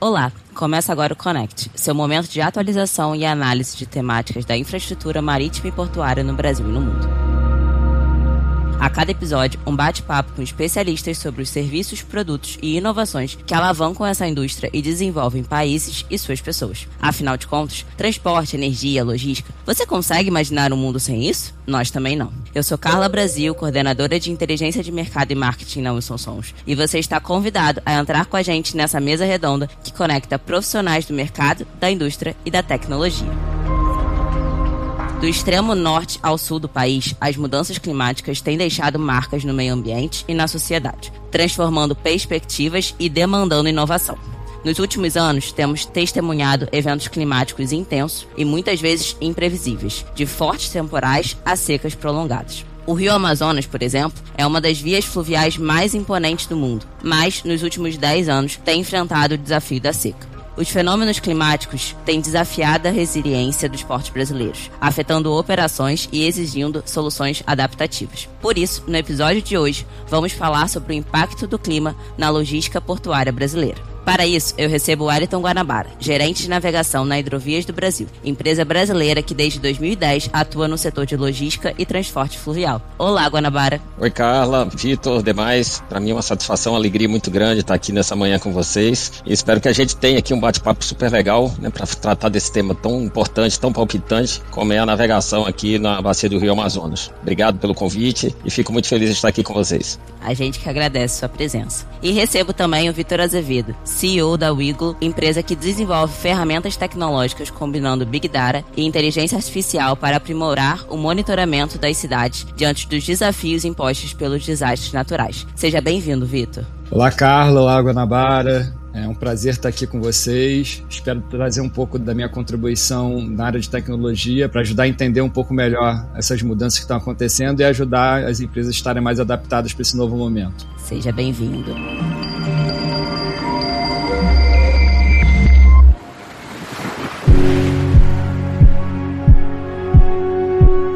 Olá, começa agora o Connect, seu momento de atualização e análise de temáticas da infraestrutura marítima e portuária no Brasil e no mundo. A cada episódio, um bate-papo com especialistas sobre os serviços, produtos e inovações que alavancam essa indústria e desenvolvem países e suas pessoas. Afinal de contas, transporte, energia, logística. Você consegue imaginar um mundo sem isso? Nós também não. Eu sou Carla Brasil, coordenadora de inteligência de mercado e marketing na Wilson Sons, e você está convidado a entrar com a gente nessa mesa redonda que conecta profissionais do mercado, da indústria e da tecnologia. Do extremo norte ao sul do país, as mudanças climáticas têm deixado marcas no meio ambiente e na sociedade, transformando perspectivas e demandando inovação. Nos últimos anos, temos testemunhado eventos climáticos intensos e muitas vezes imprevisíveis, de fortes temporais a secas prolongadas. O rio Amazonas, por exemplo, é uma das vias fluviais mais imponentes do mundo, mas nos últimos 10 anos tem enfrentado o desafio da seca. Os fenômenos climáticos têm desafiado a resiliência dos portos brasileiros, afetando operações e exigindo soluções adaptativas. Por isso, no episódio de hoje, vamos falar sobre o impacto do clima na logística portuária brasileira. Para isso, eu recebo o Ariton Guanabara, gerente de navegação na Hidrovias do Brasil, empresa brasileira que desde 2010 atua no setor de logística e transporte fluvial. Olá, Guanabara. Oi, Carla, Vitor, demais. Para mim é uma satisfação, uma alegria muito grande estar aqui nessa manhã com vocês. E espero que a gente tenha aqui um bate-papo super legal, né, para tratar desse tema tão importante, tão palpitante, como é a navegação aqui na bacia do Rio Amazonas. Obrigado pelo convite e fico muito feliz de estar aqui com vocês. A gente que agradece sua presença. E recebo também o Vitor Azevedo, CEO da Wiggle, empresa que desenvolve ferramentas tecnológicas combinando Big Data e inteligência artificial para aprimorar o monitoramento das cidades diante dos desafios impostos pelos desastres naturais. Seja bem-vindo, Vitor. Olá, Carla. Olá, Guanabara. É um prazer estar aqui com vocês. Espero trazer um pouco da minha contribuição na área de tecnologia para ajudar a entender um pouco melhor essas mudanças que estão acontecendo e ajudar as empresas a estarem mais adaptadas para esse novo momento. Seja bem-vindo.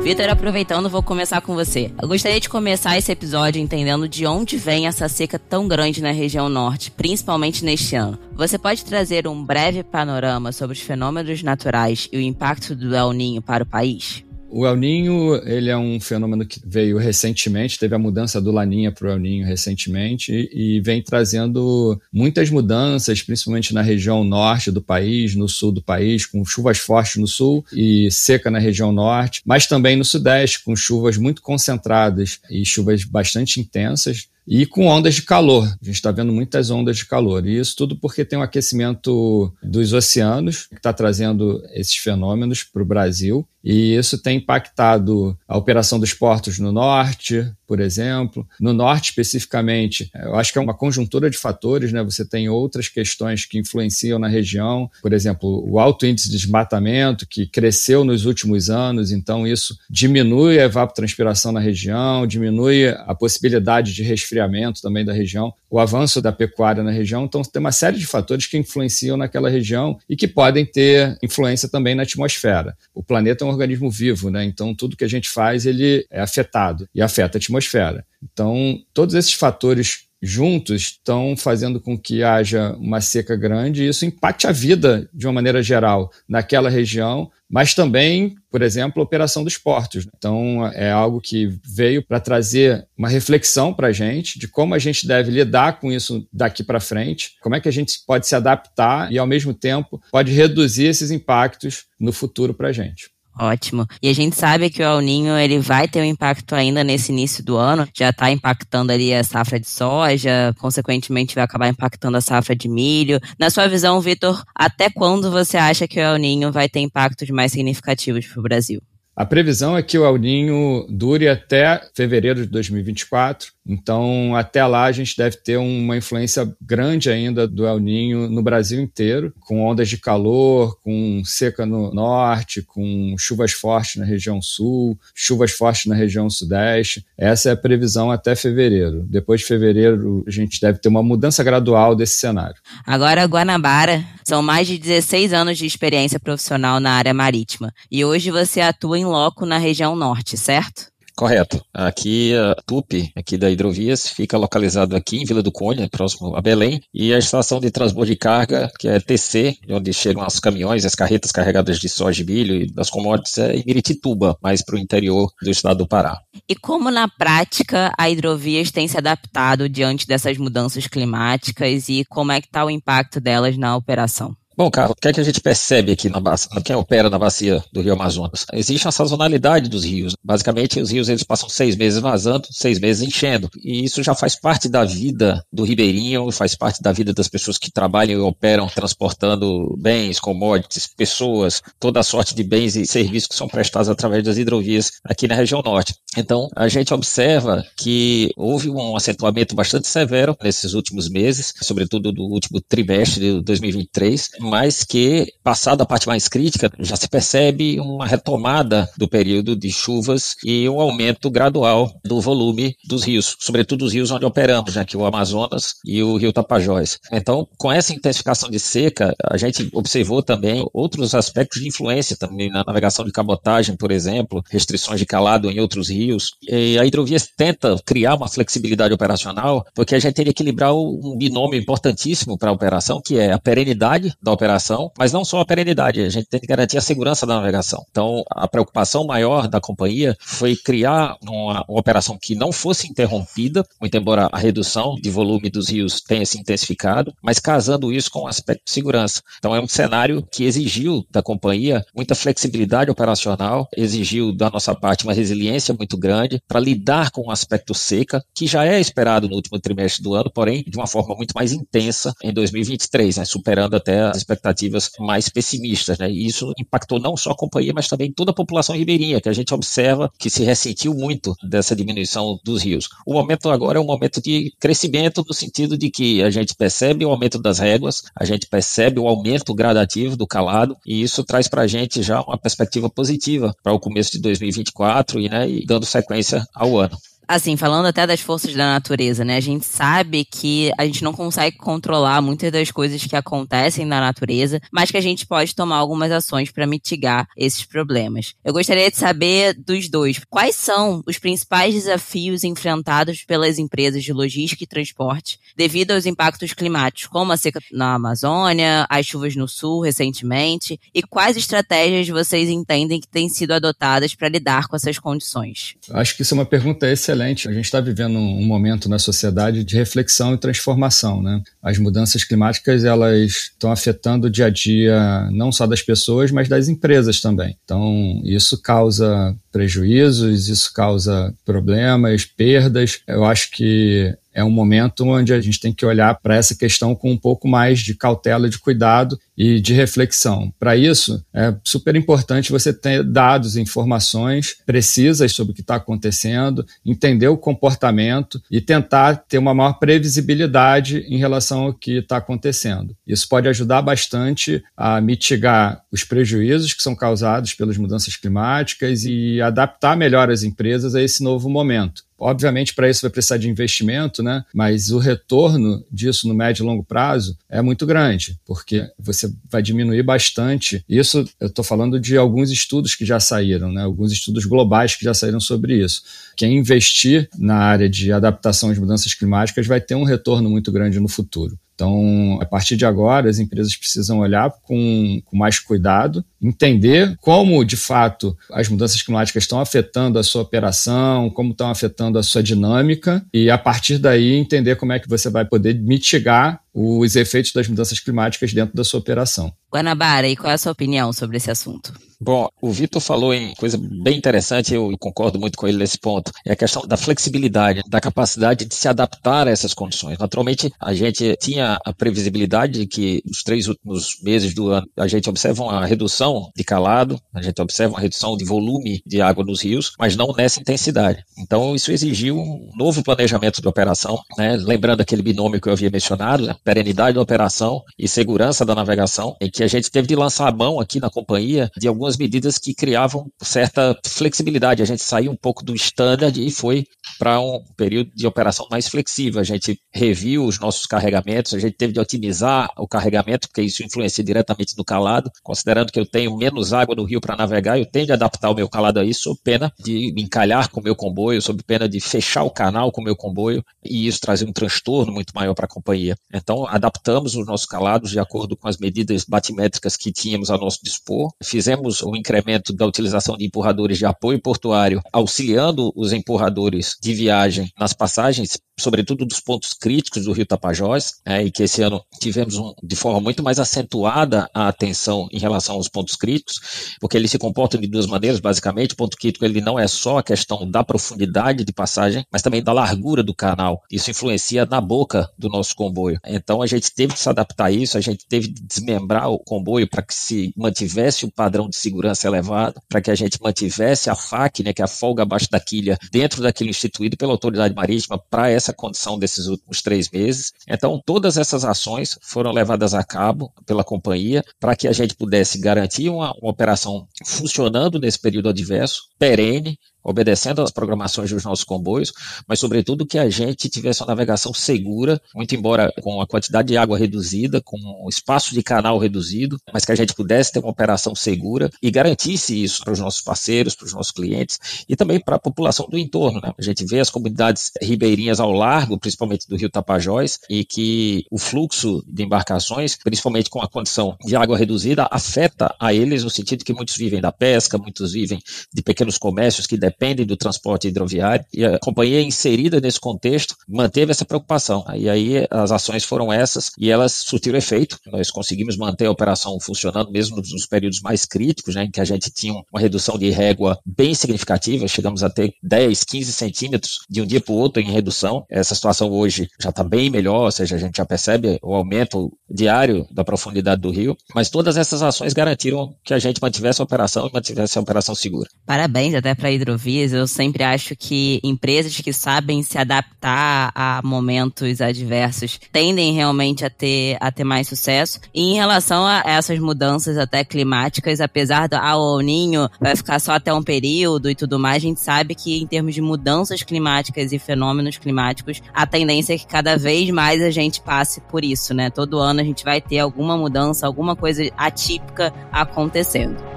Vitor, aproveitando, vou começar com você. Eu gostaria de começar esse episódio entendendo de onde vem essa seca tão grande na região norte, principalmente neste ano. Você pode trazer um breve panorama sobre os fenômenos naturais e o impacto do El Ninho para o país? O El Ninho, ele é um fenômeno que veio recentemente, teve a mudança do Laninha para o El Ninho recentemente e, vem trazendo muitas mudanças, principalmente na região norte do país, no sul do país, com chuvas fortes no sul e seca na região norte, mas também no sudeste, com chuvas muito concentradas e chuvas bastante intensas e com ondas de calor. A gente está vendo muitas ondas de calor. E isso tudo porque tem o um aquecimento dos oceanos, que está trazendo esses fenômenos para o Brasil. E isso tem impactado a operação dos portos no norte, por exemplo. No norte, especificamente, eu acho que é uma conjuntura de fatores, né? Você tem outras questões que influenciam na região, por exemplo, o alto índice de desmatamento, que cresceu nos últimos anos, então isso diminui a evapotranspiração na região, diminui a possibilidade de resfriamento também da região, o avanço da pecuária na região. Então, tem uma série de fatores que influenciam naquela região e que podem ter influência também na atmosfera. O planeta é um organismo vivo, né? Então tudo que a gente faz ele é afetado e afeta a atmosfera. Então todos esses fatores juntos estão fazendo com que haja uma seca grande e isso impacte a vida de uma maneira geral naquela região, mas também, por exemplo, a operação dos portos. Então, é algo que veio para trazer uma reflexão para a gente de como a gente deve lidar com isso daqui para frente, como é que a gente pode se adaptar e, ao mesmo tempo, pode reduzir esses impactos no futuro para a gente. Ótimo. E a gente sabe que o El Ninho ele vai ter um impacto ainda nesse início do ano. Já está impactando ali a safra de soja, consequentemente vai acabar impactando a safra de milho. Na sua visão, Vitor, até quando você acha que o El Ninho vai ter impactos mais significativos para o Brasil? A previsão é que o El Ninho dure até fevereiro de 2024 então, até lá, a gente deve ter uma influência grande ainda do El Ninho no Brasil inteiro, com ondas de calor, com seca no norte, com chuvas fortes na região sul, chuvas fortes na região sudeste. Essa é a previsão até fevereiro. Depois de fevereiro, a gente deve ter uma mudança gradual desse cenário. Agora, Guanabara, são mais de 16 anos de experiência profissional na área marítima. E hoje você atua em loco na região norte, certo? Correto. Aqui a TUP, aqui da Hidrovias, fica localizado aqui em Vila do Conde, próximo a Belém, e a estação de transbordo de carga, que é TC, onde chegam os caminhões, as carretas carregadas de soja milho e das commodities, é em Miritituba, mais para o interior do estado do Pará. E como na prática a Hidrovias tem se adaptado diante dessas mudanças climáticas e como é que está o impacto delas na operação? Bom, Carlos, o que é que a gente percebe aqui na bacia, quem opera na bacia do Rio Amazonas? Existe uma sazonalidade dos rios. Basicamente, os rios eles passam seis meses vazando, seis meses enchendo. E isso já faz parte da vida do ribeirinho, faz parte da vida das pessoas que trabalham e operam transportando bens, commodities, pessoas, toda a sorte de bens e serviços que são prestados através das hidrovias aqui na região norte. Então, a gente observa que houve um acentuamento bastante severo nesses últimos meses, sobretudo do último trimestre de 2023 mas que, passada a parte mais crítica, já se percebe uma retomada do período de chuvas e um aumento gradual do volume dos rios, sobretudo os rios onde operamos, né, que é o Amazonas e o Rio Tapajós. Então, com essa intensificação de seca, a gente observou também outros aspectos de influência também na navegação de cabotagem, por exemplo, restrições de calado em outros rios. E a hidrovia tenta criar uma flexibilidade operacional, porque a gente tem que equilibrar um binômio importantíssimo para a operação, que é a perenidade da operação, mas não só a perenidade, a gente tem que garantir a segurança da navegação. Então, a preocupação maior da companhia foi criar uma, uma operação que não fosse interrompida, muito embora a redução de volume dos rios tenha se intensificado, mas casando isso com o aspecto de segurança. Então, é um cenário que exigiu da companhia muita flexibilidade operacional, exigiu da nossa parte uma resiliência muito grande para lidar com o aspecto seca, que já é esperado no último trimestre do ano, porém de uma forma muito mais intensa em 2023, né, superando até as expectativas mais pessimistas. Né? E isso impactou não só a companhia, mas também toda a população ribeirinha, que a gente observa que se ressentiu muito dessa diminuição dos rios. O momento agora é um momento de crescimento, no sentido de que a gente percebe o aumento das réguas, a gente percebe o aumento gradativo do calado, e isso traz para a gente já uma perspectiva positiva para o começo de 2024 e, né, e dando sequência ao ano assim, falando até das forças da natureza, né? A gente sabe que a gente não consegue controlar muitas das coisas que acontecem na natureza, mas que a gente pode tomar algumas ações para mitigar esses problemas. Eu gostaria de saber dos dois, quais são os principais desafios enfrentados pelas empresas de logística e transporte devido aos impactos climáticos, como a seca na Amazônia, as chuvas no sul recentemente, e quais estratégias vocês entendem que têm sido adotadas para lidar com essas condições? Acho que isso é uma pergunta excelente excelente. A gente está vivendo um momento na sociedade de reflexão e transformação. Né? As mudanças climáticas elas estão afetando o dia a dia não só das pessoas, mas das empresas também. Então, isso causa prejuízos, isso causa problemas, perdas. Eu acho que é um momento onde a gente tem que olhar para essa questão com um pouco mais de cautela, de cuidado e de reflexão. Para isso, é super importante você ter dados, informações precisas sobre o que está acontecendo, entender o comportamento e tentar ter uma maior previsibilidade em relação ao que está acontecendo. Isso pode ajudar bastante a mitigar os prejuízos que são causados pelas mudanças climáticas e adaptar melhor as empresas a esse novo momento. Obviamente, para isso vai precisar de investimento, né? mas o retorno disso no médio e longo prazo é muito grande, porque você vai diminuir bastante. Isso eu estou falando de alguns estudos que já saíram, né? alguns estudos globais que já saíram sobre isso. Quem investir na área de adaptação às mudanças climáticas vai ter um retorno muito grande no futuro. Então, a partir de agora, as empresas precisam olhar com, com mais cuidado, entender como, de fato, as mudanças climáticas estão afetando a sua operação, como estão afetando a sua dinâmica, e a partir daí entender como é que você vai poder mitigar os efeitos das mudanças climáticas dentro da sua operação. Guanabara, e qual é a sua opinião sobre esse assunto? Bom, o Vitor falou em coisa bem interessante, eu concordo muito com ele nesse ponto. É a questão da flexibilidade, da capacidade de se adaptar a essas condições. Naturalmente, a gente tinha a previsibilidade de que nos três últimos meses do ano a gente observa uma redução de calado, a gente observa uma redução de volume de água nos rios, mas não nessa intensidade. Então, isso exigiu um novo planejamento de operação, né? lembrando aquele binômio que eu havia mencionado, né? Perenidade da operação e segurança da navegação, em que a gente teve de lançar a mão aqui na companhia de algumas medidas que criavam certa flexibilidade. A gente saiu um pouco do standard e foi para um período de operação mais flexível. A gente reviu os nossos carregamentos, a gente teve de otimizar o carregamento, porque isso influencia diretamente no calado. Considerando que eu tenho menos água no rio para navegar, eu tenho de adaptar o meu calado a isso, sob pena de me encalhar com o meu comboio, sob pena de fechar o canal com o meu comboio, e isso trazer um transtorno muito maior para a companhia. Então, adaptamos os nossos calados de acordo com as medidas batimétricas que tínhamos a nosso dispor. Fizemos o incremento da utilização de empurradores de apoio portuário, auxiliando os empurradores de viagem nas passagens sobretudo dos pontos críticos do Rio Tapajós, é, e que esse ano tivemos um, de forma muito mais acentuada a atenção em relação aos pontos críticos, porque eles se comportam de duas maneiras, basicamente. O ponto crítico ele não é só a questão da profundidade de passagem, mas também da largura do canal. Isso influencia na boca do nosso comboio. Então a gente teve que se adaptar a isso, a gente teve de desmembrar o comboio para que se mantivesse o padrão de segurança elevado, para que a gente mantivesse a FAC, né, que é a folga abaixo da quilha, dentro daquilo instituído pela autoridade marítima para essa essa condição desses últimos três meses. Então, todas essas ações foram levadas a cabo pela companhia para que a gente pudesse garantir uma, uma operação funcionando nesse período adverso, perene, obedecendo às programações dos nossos comboios, mas sobretudo que a gente tivesse uma navegação segura, muito embora com a quantidade de água reduzida, com o espaço de canal reduzido, mas que a gente pudesse ter uma operação segura e garantisse isso para os nossos parceiros, para os nossos clientes e também para a população do entorno. Né? A gente vê as comunidades ribeirinhas ao largo, principalmente do Rio Tapajós, e que o fluxo de embarcações, principalmente com a condição de água reduzida, afeta a eles no sentido que muitos vivem da pesca, muitos vivem de pequenos comércios que dependem do transporte hidroviário, e a companhia inserida nesse contexto manteve essa preocupação. E aí as ações foram essas e elas surtiram efeito. Nós conseguimos manter a operação funcionando mesmo nos períodos mais críticos, né, em que a gente tinha uma redução de régua bem significativa, chegamos a ter 10, 15 centímetros de um dia para o outro em redução. Essa situação hoje já está bem melhor, ou seja, a gente já percebe o aumento diário da profundidade do rio, mas todas essas ações garantiram que a gente mantivesse a operação e mantivesse a operação segura. Parabéns até para a Hidro Vias, eu sempre acho que empresas que sabem se adaptar a momentos adversos tendem realmente a ter, a ter mais sucesso. E em relação a essas mudanças até climáticas, apesar do ah, o Ninho vai ficar só até um período e tudo mais, a gente sabe que em termos de mudanças climáticas e fenômenos climáticos, a tendência é que cada vez mais a gente passe por isso, né? Todo ano a gente vai ter alguma mudança, alguma coisa atípica acontecendo.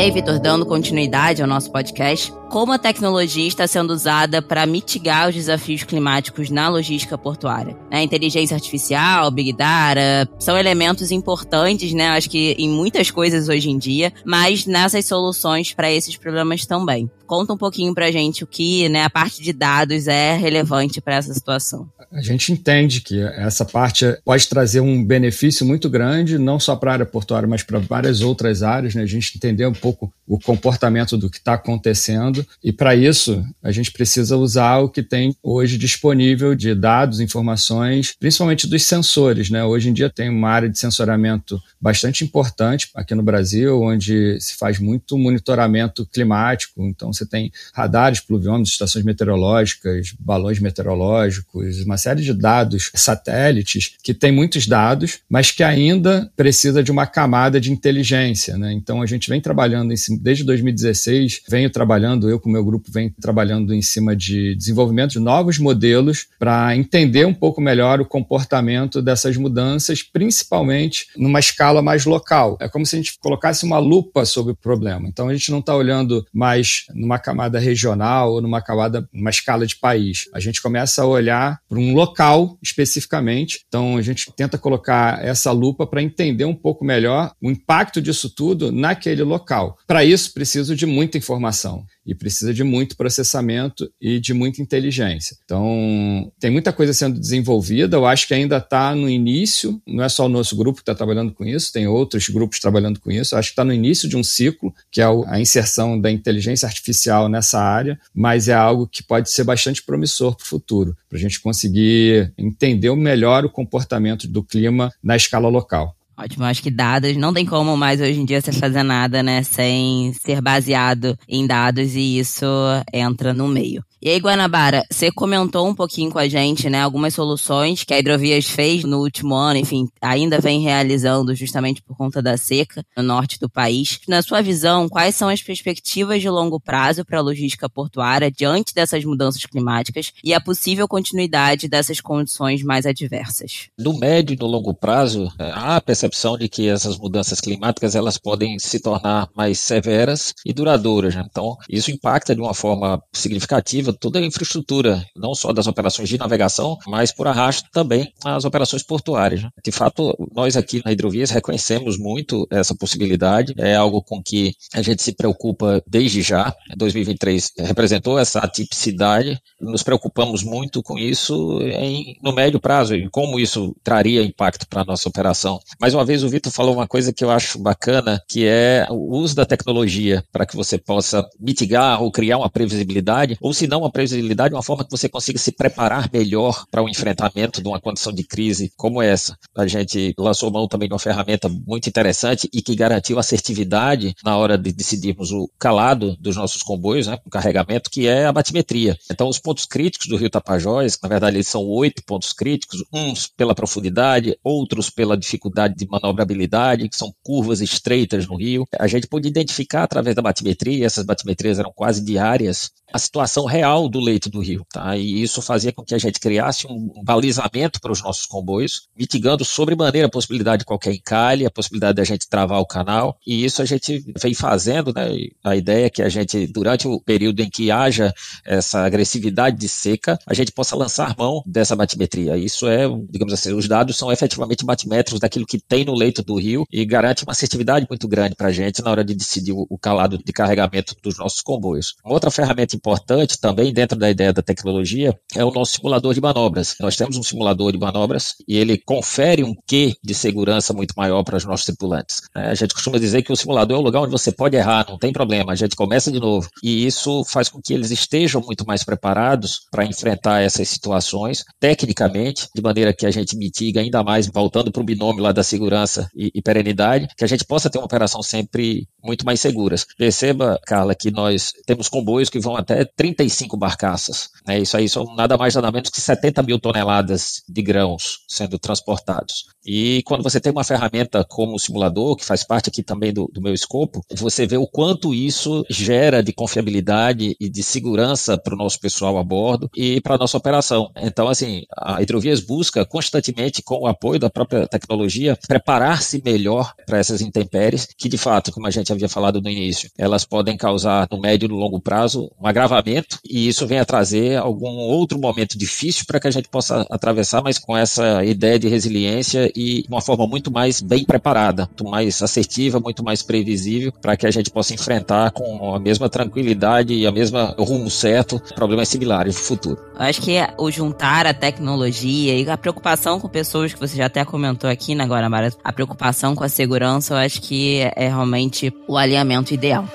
Aí, Vitor, dando continuidade ao nosso podcast, como a tecnologia está sendo usada para mitigar os desafios climáticos na logística portuária? A inteligência artificial, Big Data, são elementos importantes, né? Acho que em muitas coisas hoje em dia, mas nessas soluções para esses problemas também. Conta um pouquinho para a gente o que, né, a parte de dados é relevante para essa situação. A gente entende que essa parte pode trazer um benefício muito grande, não só para a área portuária, mas para várias outras áreas. Né? A gente entender um pouco o comportamento do que está acontecendo. E para isso, a gente precisa usar o que tem hoje disponível de dados, informações, principalmente dos sensores. Né? Hoje em dia tem uma área de sensoramento bastante importante aqui no Brasil, onde se faz muito monitoramento climático. Então, você tem radares, pluviômetros, estações meteorológicas, balões meteorológicos, uma série de dados satélites que tem muitos dados, mas que ainda precisa de uma camada de inteligência. Né? Então a gente vem trabalhando em desde 2016, venho trabalhando, eu com o meu grupo venho trabalhando em cima de desenvolvimento de novos modelos para entender um pouco melhor o comportamento dessas mudanças, principalmente numa escala mais local. É como se a gente colocasse uma lupa sobre o problema. Então a gente não está olhando mais numa camada regional ou numa camada, numa escala de país. A gente começa a olhar para um local especificamente. Então a gente tenta colocar essa lupa para entender um pouco melhor o impacto disso tudo naquele local. Para isso, preciso de muita informação e precisa de muito processamento e de muita inteligência. Então, tem muita coisa sendo desenvolvida, eu acho que ainda está no início, não é só o nosso grupo que está trabalhando com isso, tem outros grupos trabalhando com isso, eu acho que está no início de um ciclo, que é a inserção da inteligência artificial nessa área, mas é algo que pode ser bastante promissor para o futuro, para a gente conseguir entender melhor o comportamento do clima na escala local. Ótimo, acho que dados não tem como mais hoje em dia você fazer nada, né, sem ser baseado em dados e isso entra no meio. E aí, Guanabara, você comentou um pouquinho com a gente, né, algumas soluções que a Hidrovias fez no último ano, enfim, ainda vem realizando justamente por conta da seca no norte do país. Na sua visão, quais são as perspectivas de longo prazo para a logística portuária diante dessas mudanças climáticas e a possível continuidade dessas condições mais adversas? No médio e no longo prazo, é, há a percepção de que essas mudanças climáticas elas podem se tornar mais severas e duradouras. Né? Então, isso impacta de uma forma significativa toda a infraestrutura, não só das operações de navegação, mas por arrasto também as operações portuárias. Né? De fato, nós aqui na Hidrovias reconhecemos muito essa possibilidade, é algo com que a gente se preocupa desde já. 2023 representou essa atipicidade, nos preocupamos muito com isso em, no médio prazo e como isso traria impacto para a nossa operação. Mais uma vez, o Vitor falou uma coisa que eu acho bacana, que é o uso da tecnologia para que você possa mitigar ou criar uma previsibilidade, ou se não uma previsibilidade, uma forma que você consiga se preparar melhor para o enfrentamento de uma condição de crise como essa. A gente lançou mão também de uma ferramenta muito interessante e que garantiu assertividade na hora de decidirmos o calado dos nossos comboios, né, o carregamento, que é a batimetria. Então, os pontos críticos do Rio Tapajós, na verdade, eles são oito pontos críticos, uns pela profundidade, outros pela dificuldade de manobrabilidade, que são curvas estreitas no rio. A gente pôde identificar através da batimetria, essas batimetrias eram quase diárias, a situação real do leito do rio, tá? E isso fazia com que a gente criasse um balizamento para os nossos comboios, mitigando sobremaneira a possibilidade de qualquer encalhe, a possibilidade de a gente travar o canal, e isso a gente vem fazendo, né? A ideia é que a gente, durante o período em que haja essa agressividade de seca, a gente possa lançar mão dessa batimetria. Isso é, digamos assim, os dados são efetivamente batimétricos daquilo que tem no leito do rio e garante uma assertividade muito grande para a gente na hora de decidir o calado de carregamento dos nossos comboios. Uma outra ferramenta importante também dentro da ideia da tecnologia é o nosso simulador de manobras. Nós temos um simulador de manobras e ele confere um quê de segurança muito maior para os nossos tripulantes. É, a gente costuma dizer que o simulador é o lugar onde você pode errar, não tem problema, a gente começa de novo. E isso faz com que eles estejam muito mais preparados para enfrentar essas situações, tecnicamente, de maneira que a gente mitiga ainda mais, voltando para o binômio lá da segurança e, e perenidade, que a gente possa ter uma operação sempre muito mais seguras. Perceba, Carla, que nós temos comboios que vão até até 35 barcaças. Né? Isso aí são nada mais nada menos que 70 mil toneladas de grãos sendo transportados. E quando você tem uma ferramenta como o simulador, que faz parte aqui também do, do meu escopo, você vê o quanto isso gera de confiabilidade e de segurança para o nosso pessoal a bordo e para a nossa operação. Então, assim, a Hidrovias busca constantemente, com o apoio da própria tecnologia, preparar-se melhor para essas intempéries, que de fato, como a gente havia falado no início, elas podem causar no médio e no longo prazo uma agravamento e isso vem a trazer algum outro momento difícil para que a gente possa atravessar, mas com essa ideia de resiliência e uma forma muito mais bem preparada, muito mais assertiva, muito mais previsível, para que a gente possa enfrentar com a mesma tranquilidade e a mesma rumo certo problemas similares no futuro. Eu acho que o juntar a tecnologia e a preocupação com pessoas que você já até comentou aqui, né, agora, Mara, a preocupação com a segurança, eu acho que é realmente o alinhamento ideal.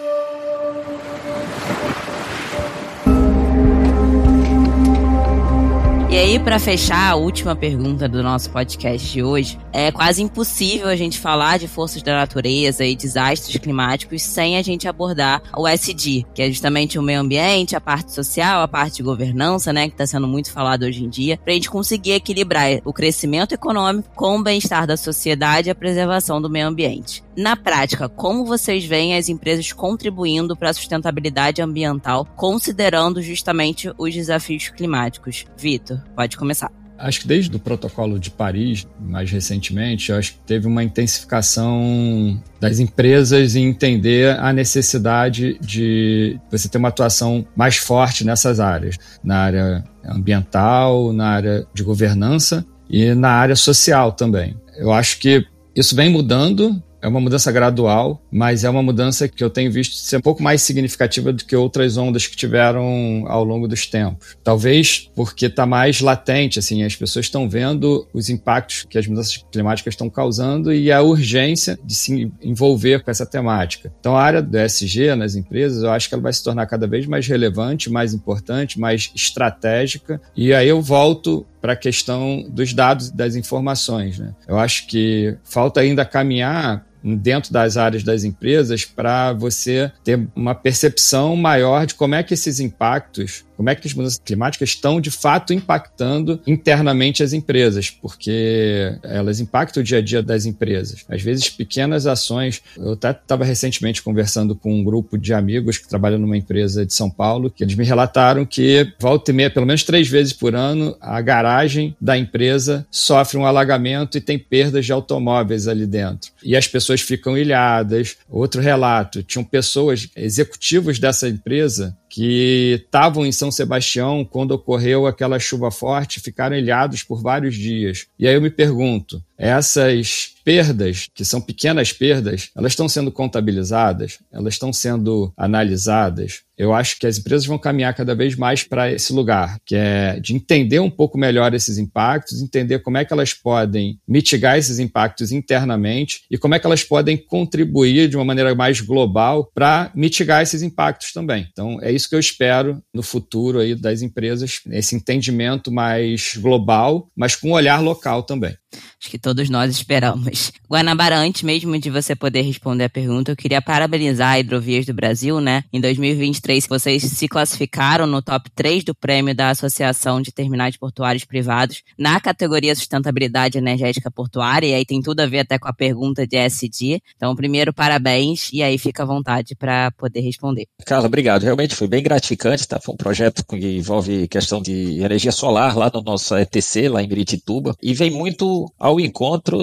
E aí, para fechar a última pergunta do nosso podcast de hoje, é quase impossível a gente falar de forças da natureza e desastres climáticos sem a gente abordar o SD, que é justamente o meio ambiente, a parte social, a parte de governança, né, que está sendo muito falado hoje em dia, para a gente conseguir equilibrar o crescimento econômico com o bem-estar da sociedade e a preservação do meio ambiente. Na prática, como vocês veem as empresas contribuindo para a sustentabilidade ambiental, considerando justamente os desafios climáticos? Vitor, pode começar. Acho que desde o protocolo de Paris, mais recentemente, acho que teve uma intensificação das empresas em entender a necessidade de você ter uma atuação mais forte nessas áreas, na área ambiental, na área de governança e na área social também. Eu acho que isso vem mudando é uma mudança gradual, mas é uma mudança que eu tenho visto ser um pouco mais significativa do que outras ondas que tiveram ao longo dos tempos. Talvez porque está mais latente, assim, as pessoas estão vendo os impactos que as mudanças climáticas estão causando e a urgência de se envolver com essa temática. Então, a área do ESG nas empresas, eu acho que ela vai se tornar cada vez mais relevante, mais importante, mais estratégica. E aí eu volto para a questão dos dados e das informações. Né? Eu acho que falta ainda caminhar dentro das áreas das empresas para você ter uma percepção maior de como é que esses impactos como é que as mudanças climáticas estão de fato impactando internamente as empresas, porque elas impactam o dia a dia das empresas. Às vezes, pequenas ações. Eu até estava recentemente conversando com um grupo de amigos que trabalham numa empresa de São Paulo, que eles me relataram que volta e meia, pelo menos três vezes por ano, a garagem da empresa sofre um alagamento e tem perdas de automóveis ali dentro. E as pessoas ficam ilhadas. Outro relato: tinham pessoas, executivos dessa empresa, que estavam em São Sebastião quando ocorreu aquela chuva forte, ficaram ilhados por vários dias. E aí eu me pergunto: essas perdas, que são pequenas perdas, elas estão sendo contabilizadas, elas estão sendo analisadas. Eu acho que as empresas vão caminhar cada vez mais para esse lugar, que é de entender um pouco melhor esses impactos, entender como é que elas podem mitigar esses impactos internamente e como é que elas podem contribuir de uma maneira mais global para mitigar esses impactos também. Então, é isso que eu espero no futuro aí das empresas, esse entendimento mais global, mas com um olhar local também. Acho que todos nós esperamos. Guanabara, antes mesmo de você poder responder a pergunta, eu queria parabenizar a Hidrovias do Brasil, né? Em 2023, vocês se classificaram no top 3 do prêmio da Associação de Terminais Portuários Privados na categoria Sustentabilidade Energética Portuária, e aí tem tudo a ver até com a pergunta de SD. Então, primeiro, parabéns, e aí fica à vontade para poder responder. Carla, obrigado. Realmente foi bem gratificante, tá? Foi um projeto que envolve questão de energia solar lá no nosso ETC, lá em Miritituba, e vem muito ao encontro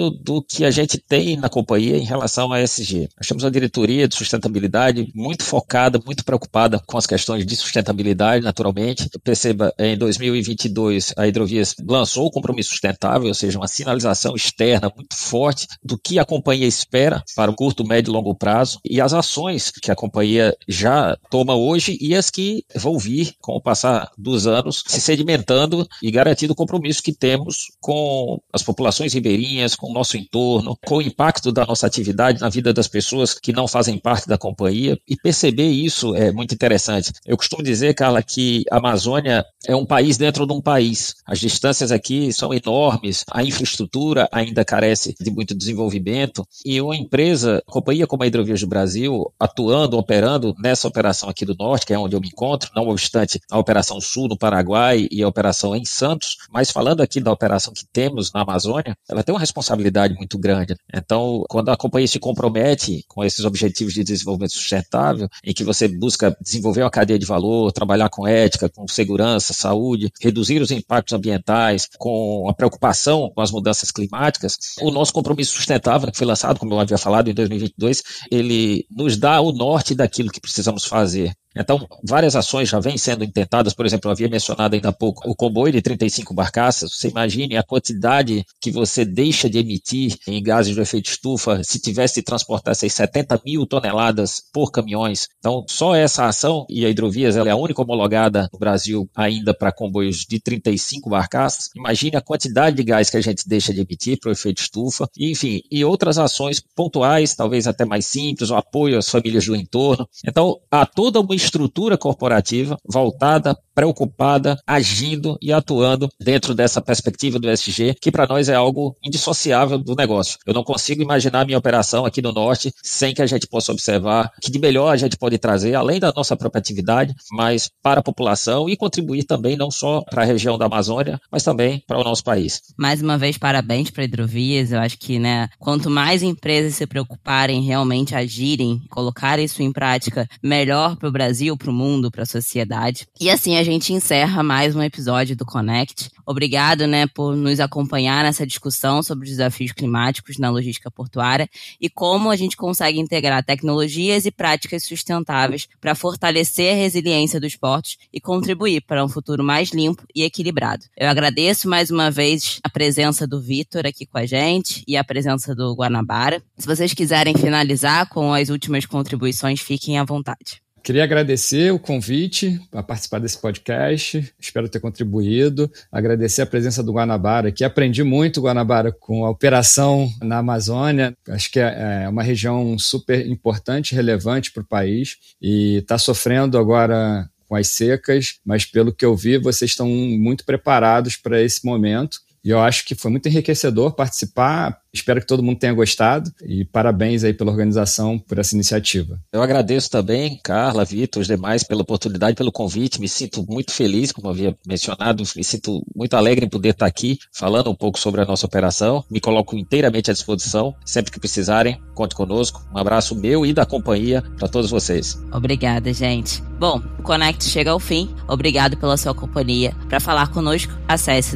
do que a gente tem na companhia em relação a ESG. Nós temos uma diretoria de sustentabilidade muito focada, muito preocupada com as questões de sustentabilidade, naturalmente. Perceba, em 2022, a Hidrovias lançou o compromisso sustentável, ou seja, uma sinalização externa muito forte do que a companhia espera para o curto, médio e longo prazo e as ações que a companhia já toma hoje e as que vão vir com o passar dos anos se sedimentando e garantindo o compromisso que temos com as populações populações ribeirinhas, com o nosso entorno, com o impacto da nossa atividade na vida das pessoas que não fazem parte da companhia. E perceber isso é muito interessante. Eu costumo dizer, Carla, que a Amazônia é um país dentro de um país. As distâncias aqui são enormes, a infraestrutura ainda carece de muito desenvolvimento e uma empresa, companhia como a Hidrovias do Brasil, atuando, operando nessa operação aqui do Norte, que é onde eu me encontro, não obstante a Operação Sul no Paraguai e a operação em Santos, mas falando aqui da operação que temos na Amazônia, ela tem uma responsabilidade muito grande. Então, quando a companhia se compromete com esses objetivos de desenvolvimento sustentável, em que você busca desenvolver uma cadeia de valor, trabalhar com ética, com segurança, saúde, reduzir os impactos ambientais, com a preocupação com as mudanças climáticas, o nosso compromisso sustentável, que foi lançado, como eu havia falado, em 2022, ele nos dá o norte daquilo que precisamos fazer. Então, várias ações já vêm sendo intentadas, por exemplo, eu havia mencionado ainda há pouco o comboio de 35 barcaças. Você imagine a quantidade que você deixa de emitir em gases de efeito estufa se tivesse de transportar essas 70 mil toneladas por caminhões. Então, só essa ação, e a Hidrovias ela é a única homologada no Brasil ainda para comboios de 35 barcaças. Imagine a quantidade de gás que a gente deixa de emitir para o efeito estufa, enfim, e outras ações pontuais, talvez até mais simples, o apoio às famílias do entorno. Então, há toda uma estrutura corporativa voltada, preocupada, agindo e atuando dentro dessa perspectiva do SG, que para nós é algo indissociável do negócio. Eu não consigo imaginar minha operação aqui no Norte sem que a gente possa observar que de melhor a gente pode trazer, além da nossa própria atividade, mas para a população e contribuir também não só para a região da Amazônia, mas também para o nosso país. Mais uma vez, parabéns para Hidrovias. Eu acho que, né, quanto mais empresas se preocuparem, realmente agirem, colocar isso em prática, melhor para o Brasil Brasil, para o mundo, para a sociedade. E assim a gente encerra mais um episódio do Connect. Obrigado, né, por nos acompanhar nessa discussão sobre os desafios climáticos na logística portuária e como a gente consegue integrar tecnologias e práticas sustentáveis para fortalecer a resiliência dos portos e contribuir para um futuro mais limpo e equilibrado. Eu agradeço mais uma vez a presença do Vitor aqui com a gente e a presença do Guanabara. Se vocês quiserem finalizar com as últimas contribuições, fiquem à vontade. Queria agradecer o convite para participar desse podcast. Espero ter contribuído. Agradecer a presença do Guanabara aqui. Aprendi muito, Guanabara, com a operação na Amazônia. Acho que é, é uma região super importante, relevante para o país e está sofrendo agora com as secas, mas pelo que eu vi, vocês estão muito preparados para esse momento. E eu acho que foi muito enriquecedor participar Espero que todo mundo tenha gostado e parabéns aí pela organização, por essa iniciativa. Eu agradeço também, Carla, Vitor, os demais, pela oportunidade, pelo convite. Me sinto muito feliz, como havia mencionado, me sinto muito alegre em poder estar aqui falando um pouco sobre a nossa operação. Me coloco inteiramente à disposição. Sempre que precisarem, conte conosco. Um abraço meu e da companhia para todos vocês. Obrigada, gente. Bom, o Connect chega ao fim. Obrigado pela sua companhia. Para falar conosco, acesse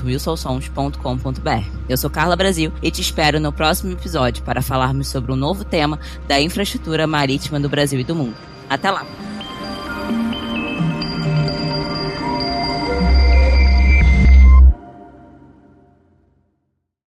www.wilsonsons.com.br. Eu sou Carla Brasil e te espero no próximo episódio para falarmos sobre um novo tema da infraestrutura marítima do Brasil e do mundo. Até lá!